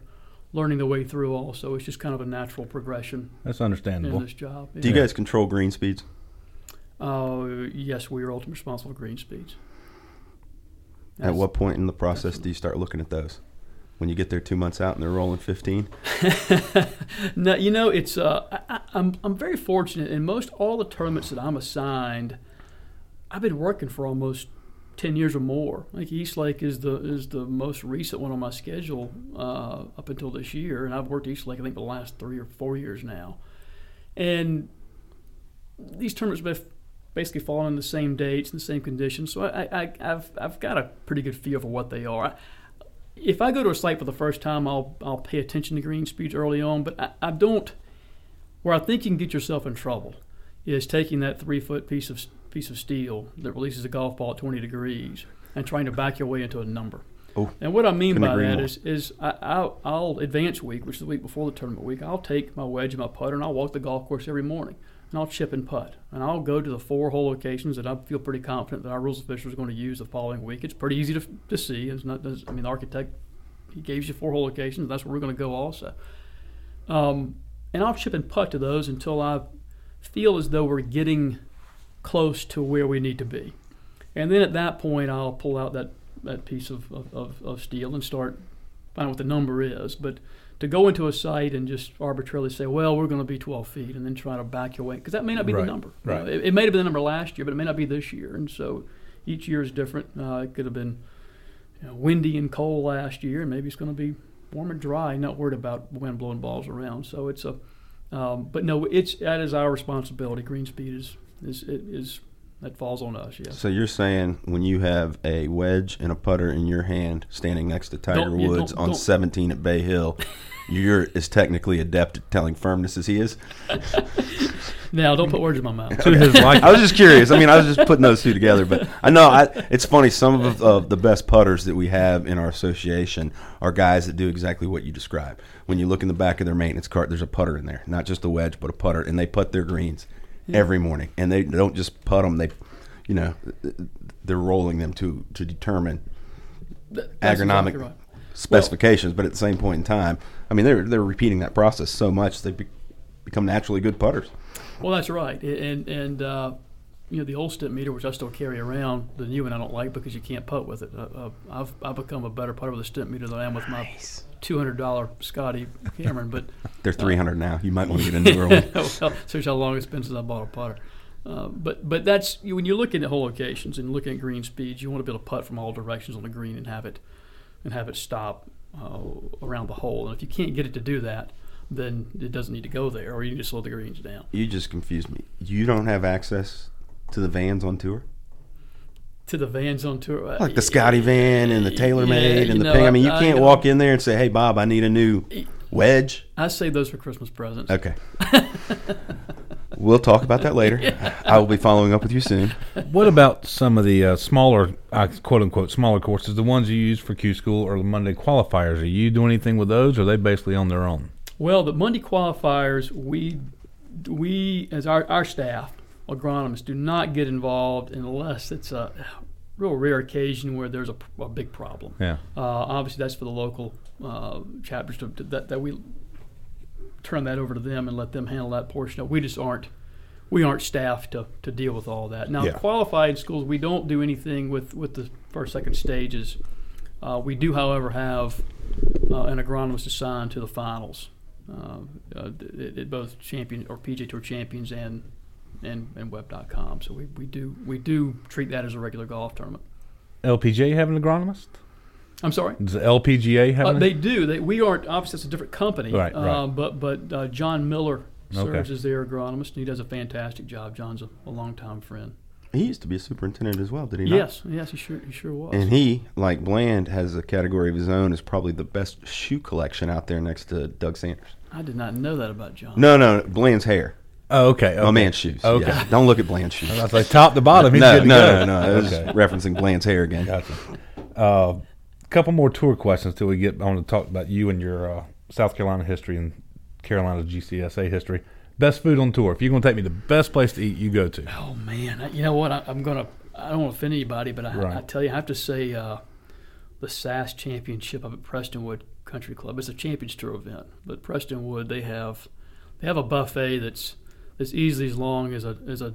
learning the way through. Also, it's just kind of a natural progression that's understandable. in understandable. this job. Do you guys control green speeds? Uh, yes, we are ultimately responsible for green speeds. At what point in the process do you start looking at those? When you get there two months out and they're rolling 15? no, you know, it's uh, I, I- I'm I'm very fortunate. In most all the tournaments that I'm assigned, I've been working for almost ten years or more. Like East Lake is the is the most recent one on my schedule uh, up until this year, and I've worked East Lake I think the last three or four years now. And these tournaments have basically fallen on the same dates and the same conditions, so I, I, I've I've got a pretty good feel for what they are. If I go to a site for the first time, I'll I'll pay attention to green speeds early on, but I, I don't. Where I think you can get yourself in trouble is taking that three foot piece of piece of steel that releases a golf ball at 20 degrees and trying to back your way into a number. Oh, and what I mean by that more. is, is I, I'll, I'll advance week, which is the week before the tournament week. I'll take my wedge and my putter, and I'll walk the golf course every morning, and I'll chip and putt, and I'll go to the four hole locations that I feel pretty confident that our rules officials are going to use the following week. It's pretty easy to, to see. It's not. I mean, the architect he gave you four hole locations. That's where we're going to go also. Um, and I'll chip and putt to those until I feel as though we're getting close to where we need to be. And then at that point, I'll pull out that, that piece of, of, of, steel and start finding what the number is. But to go into a site and just arbitrarily say, well, we're going to be 12 feet, and then try to back your way, because that may not be Right, the number. You right. know, it, it may have been the number last year, but it may not be this year. And so each year is different. Uh, it could have been you know, windy and cold last year, and maybe it's going to be warm and dry. Not worried about wind blowing balls around. So it's a, um, but no, it's that is our responsibility. Greenspeed is is it is that falls on us. Yes. So you're saying when you have a wedge and a putter in your hand standing next to Tiger Don't- yeah, Woods don't- on don't- 17 at Bay Hill, you're as technically adept at telling firmness as he is? Now, don't put words in my mouth. To his liking. I was just curious. I mean, I was just putting those two together, but I know I, it's funny. Some of uh, the best putters that we have in our association are guys that do exactly what you describe. When you look in the back of their maintenance cart, there's a putter in there, not just a wedge, but a putter, and they put their greens every morning. And they don't just put them; they, you know, they're rolling them to to determine that's agronomic exactly right. specifications. but at the same point in time, I mean, they're they're repeating that process so much they be, become naturally good putters. Well, that's right. And and uh, you know the old Stimpmeter, which I still carry around, the new one I don't like because you can't putt with it. Uh, uh, I've I've become a better putter with a Stimpmeter than I am with my two hundred dollar Scotty Cameron. But They're 300 now. You might want to get a newer one. well, shows how long it's been since I bought a putter. Uh, but but that's you- when you're looking at hole locations and looking at green speeds, you want to be able to putt from all directions on the green and have it and have it stop uh, around the hole. And if you can't get it to do that, then it doesn't need to go there, or you can just slow the greens down. You just confused me. You don't have access to the vans on tour, To the vans on tour, like the Scotty van and the TaylorMade Yeah, and the know, Ping. I mean, you I- can't I- walk in there and say, "Hey, Bob, I need a new wedge." I save those for Christmas presents. Okay. we'll talk about that later. I will be following up with you soon. What about some of the uh, smaller, uh, quote unquote, smaller courses, the ones you use for Q School or the Monday qualifiers? Are you doing anything with those, or are they basically on their own? Well, the Monday qualifiers, we we as our, our staff agronomists do not get involved unless it's a real rare occasion where there's a, a big problem. Yeah. Uh, obviously, that's for the local uh, chapters to, to, that, that we turn that over to them and let them handle that portion. of it. We just aren't we aren't staffed to, to deal with all that. Now, Yeah. qualified schools, we don't do anything with, with the first, second stages. Uh, we do, however, have uh, an agronomist assigned to the finals uh, uh, at, at both champion or PGA Tour champions and and, and web.com. So we, we do we do treat that as a regular golf tournament. LPGA have an agronomist? I'm sorry. Does the LPGA have Uh, an they do. They, we aren't obviously it's a different company. Right, uh, right. But but uh, John Miller serves Okay. as their agronomist, and he does a fantastic job. John's a, a longtime friend. He used to be a superintendent as well, did he not? Yes, yes, he sure he sure was. And he, like Bland, has a category of his own. Is probably the best shoe collection out there next to Doug Sanders. I did not know that about John. No, no, Bland's hair. Oh, okay. My okay. man's shoes. Okay. Yeah, Don't look at Bland's shoes. I was like, top to bottom, he's no, good to no, go. no, no, It was Okay. referencing Bland's hair again. Gotcha. A uh, couple more tour questions till we get on to talk about you and your uh, South Carolina history and Carolina's GCSA history. Best food on tour. If you're going to take me the best place to eat, you go to. Oh man, you know what? I, I'm gonna. I don't want to offend anybody, but I, Right. I tell you, I have to say, uh, the SAS Championship up at Prestonwood Country Club. It's a Champions Tour event, but Prestonwood they have they have a buffet that's that's easily as long as a as a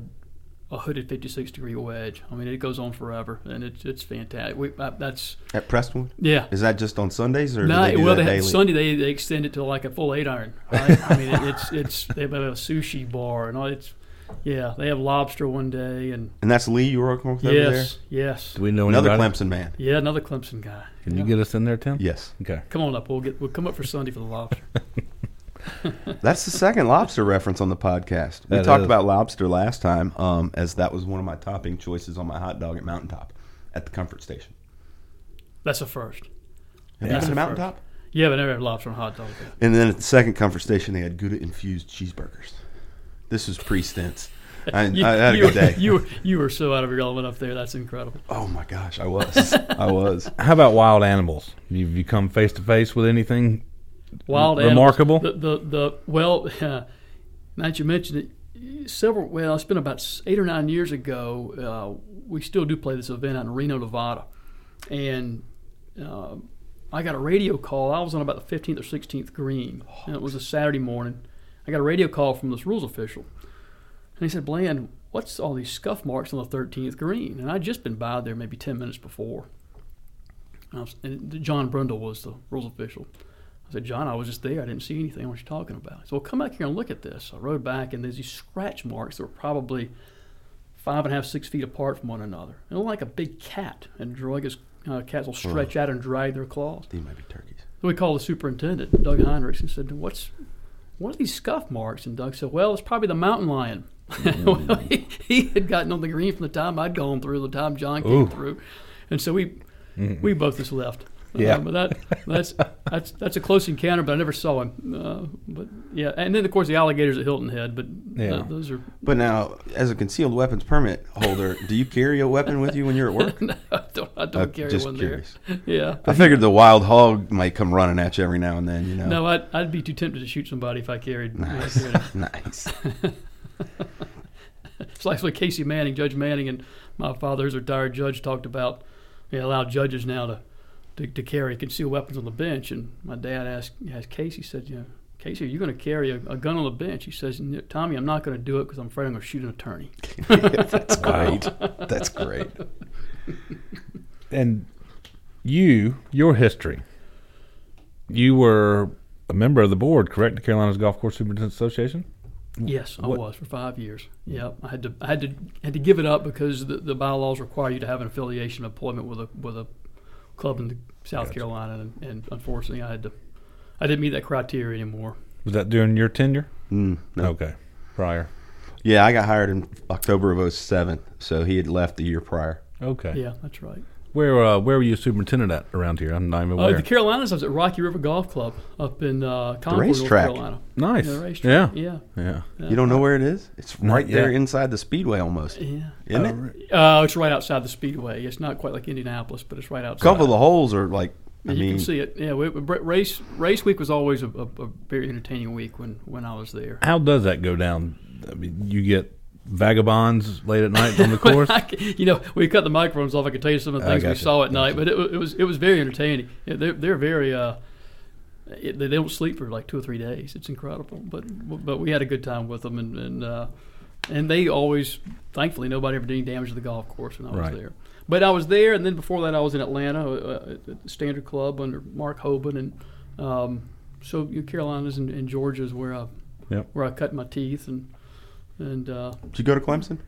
a hooded 56 degree wedge. I mean, it goes on forever, and it's it's fantastic. We, I, that's At Prestonwood? yeah. Is that just on Sundays or No, they well, they daily? have, Sunday they, they extend it to like a full eight iron. Right? I mean, it, it's it's they have a sushi bar and all. It's yeah, they have lobster one day and and that's Lee you were working with over there? yes, yes, Do we know Another anybody? Clemson man. yeah, another Clemson guy. Can Yeah. you get us in there, Tim? Yes. Okay. Come on up. We'll get we'll come up for Sunday for the lobster. That's the second lobster reference on the podcast. We That talked is. about lobster last time, um, as that was one of my topping choices on my hot dog at Mountaintop at the Comfort Station. That's a first. Have That's you been to Mountaintop? Yeah, but I never had lobster on hot dog. And then at the second Comfort Station, they had Gouda infused cheeseburgers. This was pre stints. I, You, I had a you, good day. you were you were so out of your element up there. That's incredible. oh my gosh, I was. I was. How about wild animals? You've you come face to face with anything Wild remarkable? animals. The, the the well, now that you mentioned it, several. Well, it's been about eight or nine years ago. Uh, we still do play this event out in Reno, Nevada, and uh, I got a radio call. I was on about the 15th or 16th green, and it was a Saturday morning. I got a radio call from this rules official, and he said, "Bland, what's all these scuff marks on the 13th green?" And I'd just been by there maybe 10 minutes before. And, was, and John Brundle was the rules official. I said, John, I was just there. I didn't see anything. What you talking about? He said, Well, come back here and look at this. I rode back, and there's these scratch marks that were probably five and a half, six feet apart from one another. It looked like a big cat, and his uh, cats will stretch out and drag their claws. These might be turkeys. So we called the superintendent, Doug Heinrichs, and said, "What's what are these scuff marks?" And Doug said, "Well, it's probably the mountain lion." well, he, he had gotten on the green from the time I'd gone through, the time John came Ooh. through, and so we we both just left. Yeah. Uh, but that that's that's that's a close encounter, but I never saw him. Uh, but yeah, and then of course the alligators at Hilton Head, but Yeah. uh, those are But now, as a concealed weapons permit holder, do you carry a weapon with you when you're at work? no, I don't I don't Uh, carry just one curious. there. Yeah. I figured the wild hog might come running at you every now and then. You know. No, I'd, I'd be too tempted to shoot somebody if I carried. Nice. carried it. nice. It's like what Casey Manning, Judge Manning, and my father, who's a retired judge, talked about. They allow judges now to, to, to carry concealed weapons on the bench. And my dad asked, asked Casey, said, you know, Casey, are you going to carry a, a gun on the bench? He says, Tommy, I'm not going to do it because I'm afraid I'm going to shoot an attorney. That's great. That's great. and you, your history. You were a member of the board, correct? The Carolinas Golf Course Superintendent Association. Yes, I was for five years. Yep, I had to I had to had to give it up because the, the bylaws require you to have an affiliation employment with a with a club in the South Carolina, and, and unfortunately, I had to I didn't meet that criteria anymore. Was that during your tenure? Mm, no. Okay, prior. Yeah, I got hired in October of 07, so he had left the year prior. Okay. Yeah, that's right. Where uh, where were you superintendent at around here? I'm not even Uh, aware. the Carolinas, I was at Rocky River Golf Club up in uh, Concord, North racetrack. Carolina. nice. Yeah, the racetrack. Yeah. Yeah. Yeah. You don't know where it is? It's Not right there yet. inside the speedway almost. Yeah. Isn't Oh, it? Uh, it's right outside the speedway. It's not quite like Indianapolis, but it's right outside. A couple of the holes are like, I you mean, can see it. Yeah, we, we- race race week was always a, a, a very entertaining week when, when I was there. How does that go down? I mean, you get vagabonds late at night on the course. You know, we cut the microphones off. I could tell you some of the things we gotcha. saw at night, but it, it was it was very entertaining. They're they're very. Uh, it, they don't sleep for like two or three days. It's incredible, but but we had a good time with them, and and uh, and they always, thankfully, nobody ever did any damage to the golf course when I was Right. there. But I was there, and then before that, I was in Atlanta uh, at the Standard Club under Mark Hoban, and um, so you Carolinas and, and Georgia is where I Yep. where I cut my teeth, and and uh, did you go to Clemson?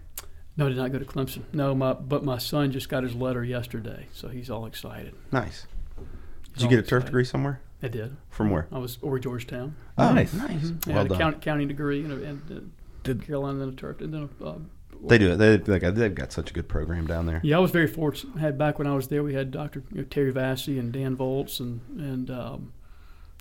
no, I did not go to Clemson. No, my but my son just got his letter yesterday, so he's all excited. Nice. He's Did you all get a turf degree somewhere? I did. From where? I was over Georgetown. Oh, Nice. nice. I Well had a done. count, counting degree and, a, and uh, Did- Carolina, then a turf, and then a, uh, They do it. They, like, they've got such a good program down there. Yeah, I was very fortunate. Had back when I was there, we had Dr. You know, Terry Vassy and Dan Volts, and and um,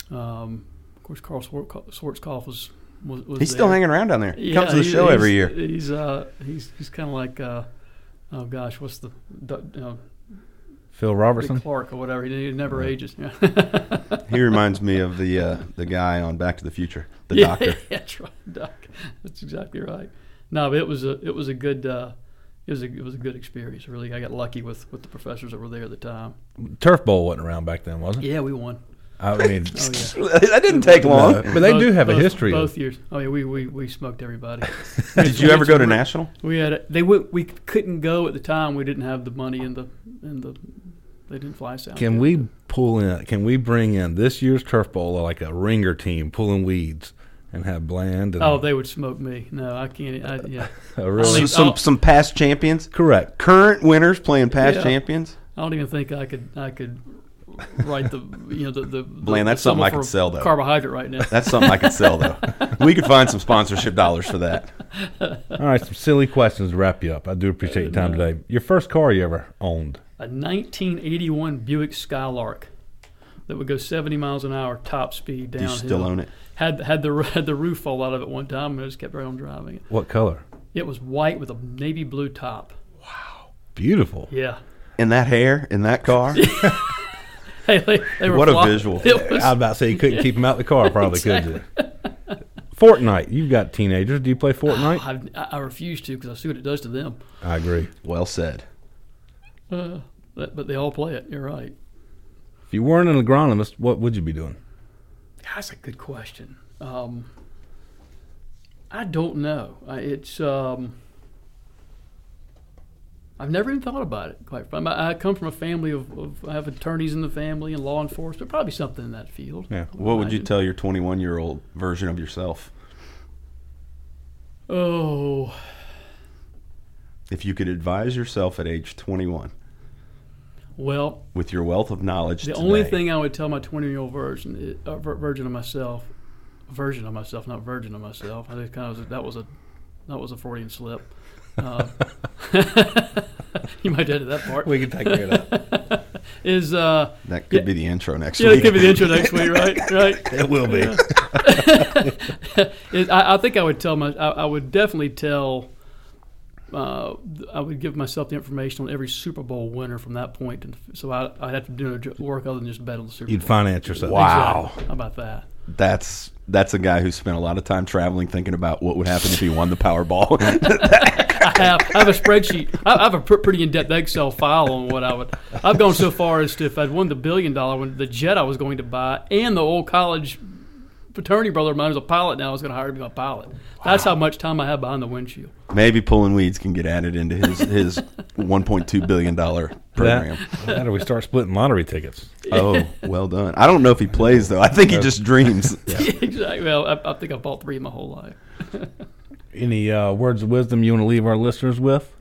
um, of course Carl Swart- Schwarzkopf was was, was He's still hanging around down there. He Yeah, comes to the show every year. He's uh he's he's kind of like uh, oh gosh, what's the you know, Phil Dick Robertson. Clark or whatever. He, he never Right. ages. Yeah. He reminds me of the uh, the guy on Back to the Future, the doctor. yeah, doctor. That's right, Doc. That's exactly right. No, but it was a it was a good uh, it was a it was a good experience. Really, I got lucky with, with the professors that were there at the time. Turf Bowl wasn't around back then, was it? Yeah, we won. I mean, Oh yeah, that didn't take long. but they do Both- have a history. Both Of, years. Oh yeah, we we, we smoked everybody. Did you ever go to national? We had a, they went, we couldn't go at the time. We didn't have the money in the in the they didn't fly us out. can there. we pull in? Can we bring in this year's Turf Bowl like a ringer team pulling weeds and have Bland? And Oh, they would smoke me. No, I can't. I, yeah, a I oh, really think- some I'll- some past champions, correct. current winners playing past Yeah. champions. I don't even think I could. I could write the you know the the. Bland, the that's something I symbol could sell, though. Carbohydrate right now. That's something I could sell though. We could find some sponsorship dollars for that. All right, some silly questions to wrap you up. I do appreciate your time uh, today. Your first car you ever owned? A 1981 Buick Skylark that would go 70 miles an hour top speed Do downhill. you still own it? Had had the had the roof fall out of it one time, and I just kept right on driving it. What color? It was white with a navy blue top. Wow, beautiful. Yeah. And that hair in that car. Hey, they, they were What a fly- visual. It I was, was about to say you couldn't keep them out the car, probably could you? Fortnite. You've got teenagers. Do you play Fortnite? I, I refuse to because I see what it does to them. I agree. Well said. Uh, but, but they all play it. You're right. If you weren't an agronomist, what would you be doing? That's a good question. Um, I don't know. It's um, I've never even thought about it. Quite frankly, I, come from a family of, of I have attorneys in the family and law enforcement. Probably something in that field. Yeah. What would you tell your 21 year old version of yourself Oh, if you could advise yourself at age 21 well, with your wealth of knowledge? the today? only thing I would tell my 20 year old version, uh, version of myself, version of myself, not virgin of myself. I just kind of that was a that was a Freudian slip. Uh, you might edit that part. We can take care of that. Is uh, that could Yeah. be the intro next week. yeah, that week. could be the intro next week, right? Right. It will be. Is- I, I think I would tell my, I, I would definitely tell. Uh, I would give myself the information on every Super Bowl winner from that point, and so I, I'd have to do no jo- work other than just bet on the Super Bowl. You'd Bowl. finance yourself. Wow. Exactly. How about that? That's that's a guy who spent a lot of time traveling thinking about what would happen if he won the Powerball. I have, I have a spreadsheet. I, I have a pretty in-depth Excel file on what I would. I've gone so far as to if I'd won the billion dollar one, the jet I was going to buy, and the old college fraternity brother of mine who's a pilot now is going to hire me to be my pilot. That's how much time I have behind the windshield. Maybe pulling weeds can get added into his his 1.2 billion dollar program. That, that or we start splitting lottery tickets. Oh, well done. I don't know if he plays though. I think he just dreams. exactly. Well, I, I think I've bought three in my whole life. Any uh, words of wisdom you want to leave our listeners with?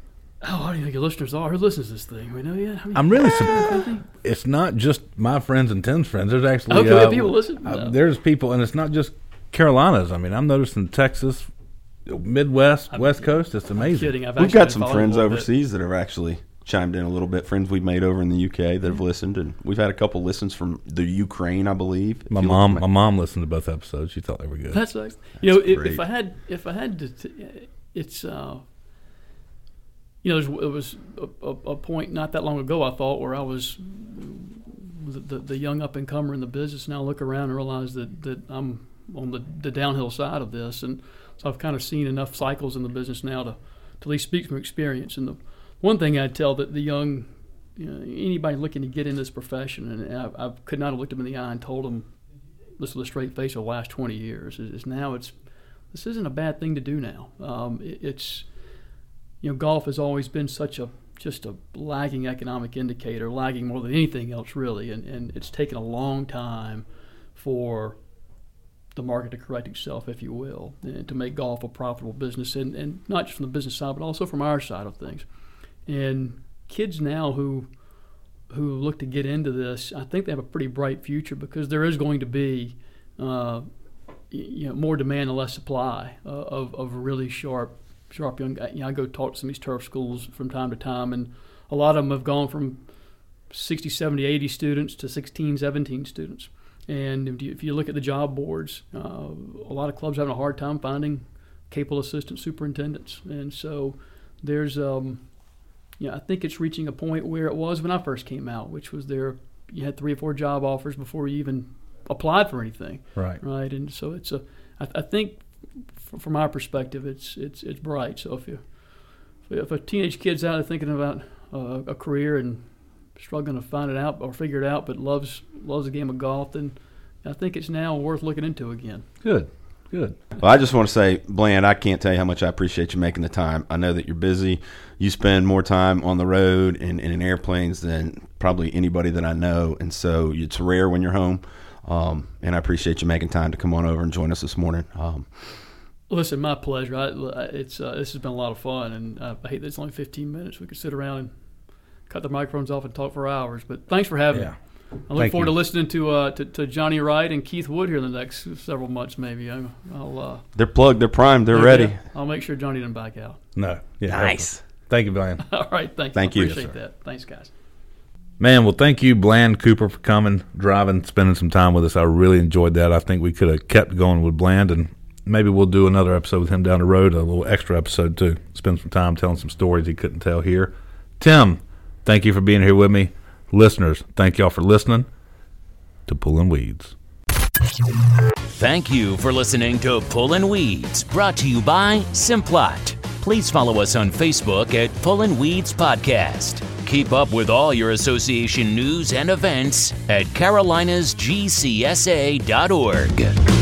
Oh, how do you think your listeners are? Who listens to this thing? We know yet? How many- I'm really. Su- it's not just my friends and Tim's friends. There's actually Okay, uh, people listen? uh, No. there's people, and it's not just Carolinas. I mean, I'm noticing Texas, Midwest, West Coast. It's amazing. Kidding. I've We've got some friends a bit. overseas that are actually chimed in a little bit. Friends we've made over in the UK that have listened, and we've had a couple listens from the Ukraine, I believe. My mom, at my mom listened to both episodes. She thought they were good. That's nice. You know, if, if I had, if I had to, t- it's, uh, you know, there was a, a, a point not that long ago I thought where I was the, the, the young up and comer in the business. Now I look around and realize that, that I'm on the, the downhill side of this, and so I've kind of seen enough cycles in the business now to, to at least speak from experience. And the one thing I'd tell the young, you know, anybody looking to get in this profession, and I, I could not have looked them in the eye and told them this with a straight face over the last 20 years is, is now it's this isn't a bad thing to do now. Um, it, it's you know golf has always been such a just a lagging economic indicator, lagging more than anything else really, and, and it's taken a long time for the market to correct itself, if you will, and to make golf a profitable business, and, and not just from the business side, but also from our side of things. And kids now who who look to get into this, I think they have a pretty bright future because there is going to be, uh, you know, more demand and less supply uh, of, of really sharp, sharp young. guys. You know, I go talk to some of these turf schools from time to time, and a lot of them have gone from 60, 70, 80 students to 16, 17 students. And if you, if you look at the job boards, uh, a lot of clubs are having a hard time finding capable assistant superintendents, and so there's um, you know, I think it's reaching a point where it was when I first came out, which was there you had three or four job offers before you even applied for anything, Right. right? And so it's a, I, I think f- from our perspective, it's it's it's bright. So if you if a teenage kid's out there thinking about uh, a career and struggling to find it out or figure it out, but loves loves the game of golf, then I think it's now worth looking into again. Good. Good. Well, I just want to say, Bland, I can't tell you how much I appreciate you making the time. I know that you're busy. You spend more time on the road and, and in airplanes than probably anybody that I know, and so it's rare when you're home. Um, and I appreciate you making time to come on over and join us this morning. Um, Listen, my pleasure. I, it's uh, this has been a lot of fun, and uh, I hate that it's only 15 minutes. We could sit around and cut the microphones off and talk for hours. But thanks for having Yeah. me. I look Thank forward you. to listening to, uh, to to Johnny Wright and Keith Wood here in the next several months. Maybe I, I'll. Uh, they're plugged, they're primed, they're ready. I'll make sure Johnny doesn't back out. No. Yeah. Nice. Thank you, Bland. All right, thanks. Thank I you. Appreciate Yes, sir. that. Thanks, guys. Man, well, thank you, Bland Cooper, for coming, driving, spending some time with us. I really enjoyed that. I think we could have kept going with Bland, and maybe we'll do another episode with him down the road, a little extra episode too. Spend some time telling some stories he couldn't tell here. Tim, thank you for being here with me. Listeners, thank y'all for listening to Pulling Weeds. Thank you for listening to Pullin' Weeds, brought to you by Simplot. Please follow us on Facebook at Pullin' Weeds Podcast. Keep up with all your association news and events at carolinasgcsa.org.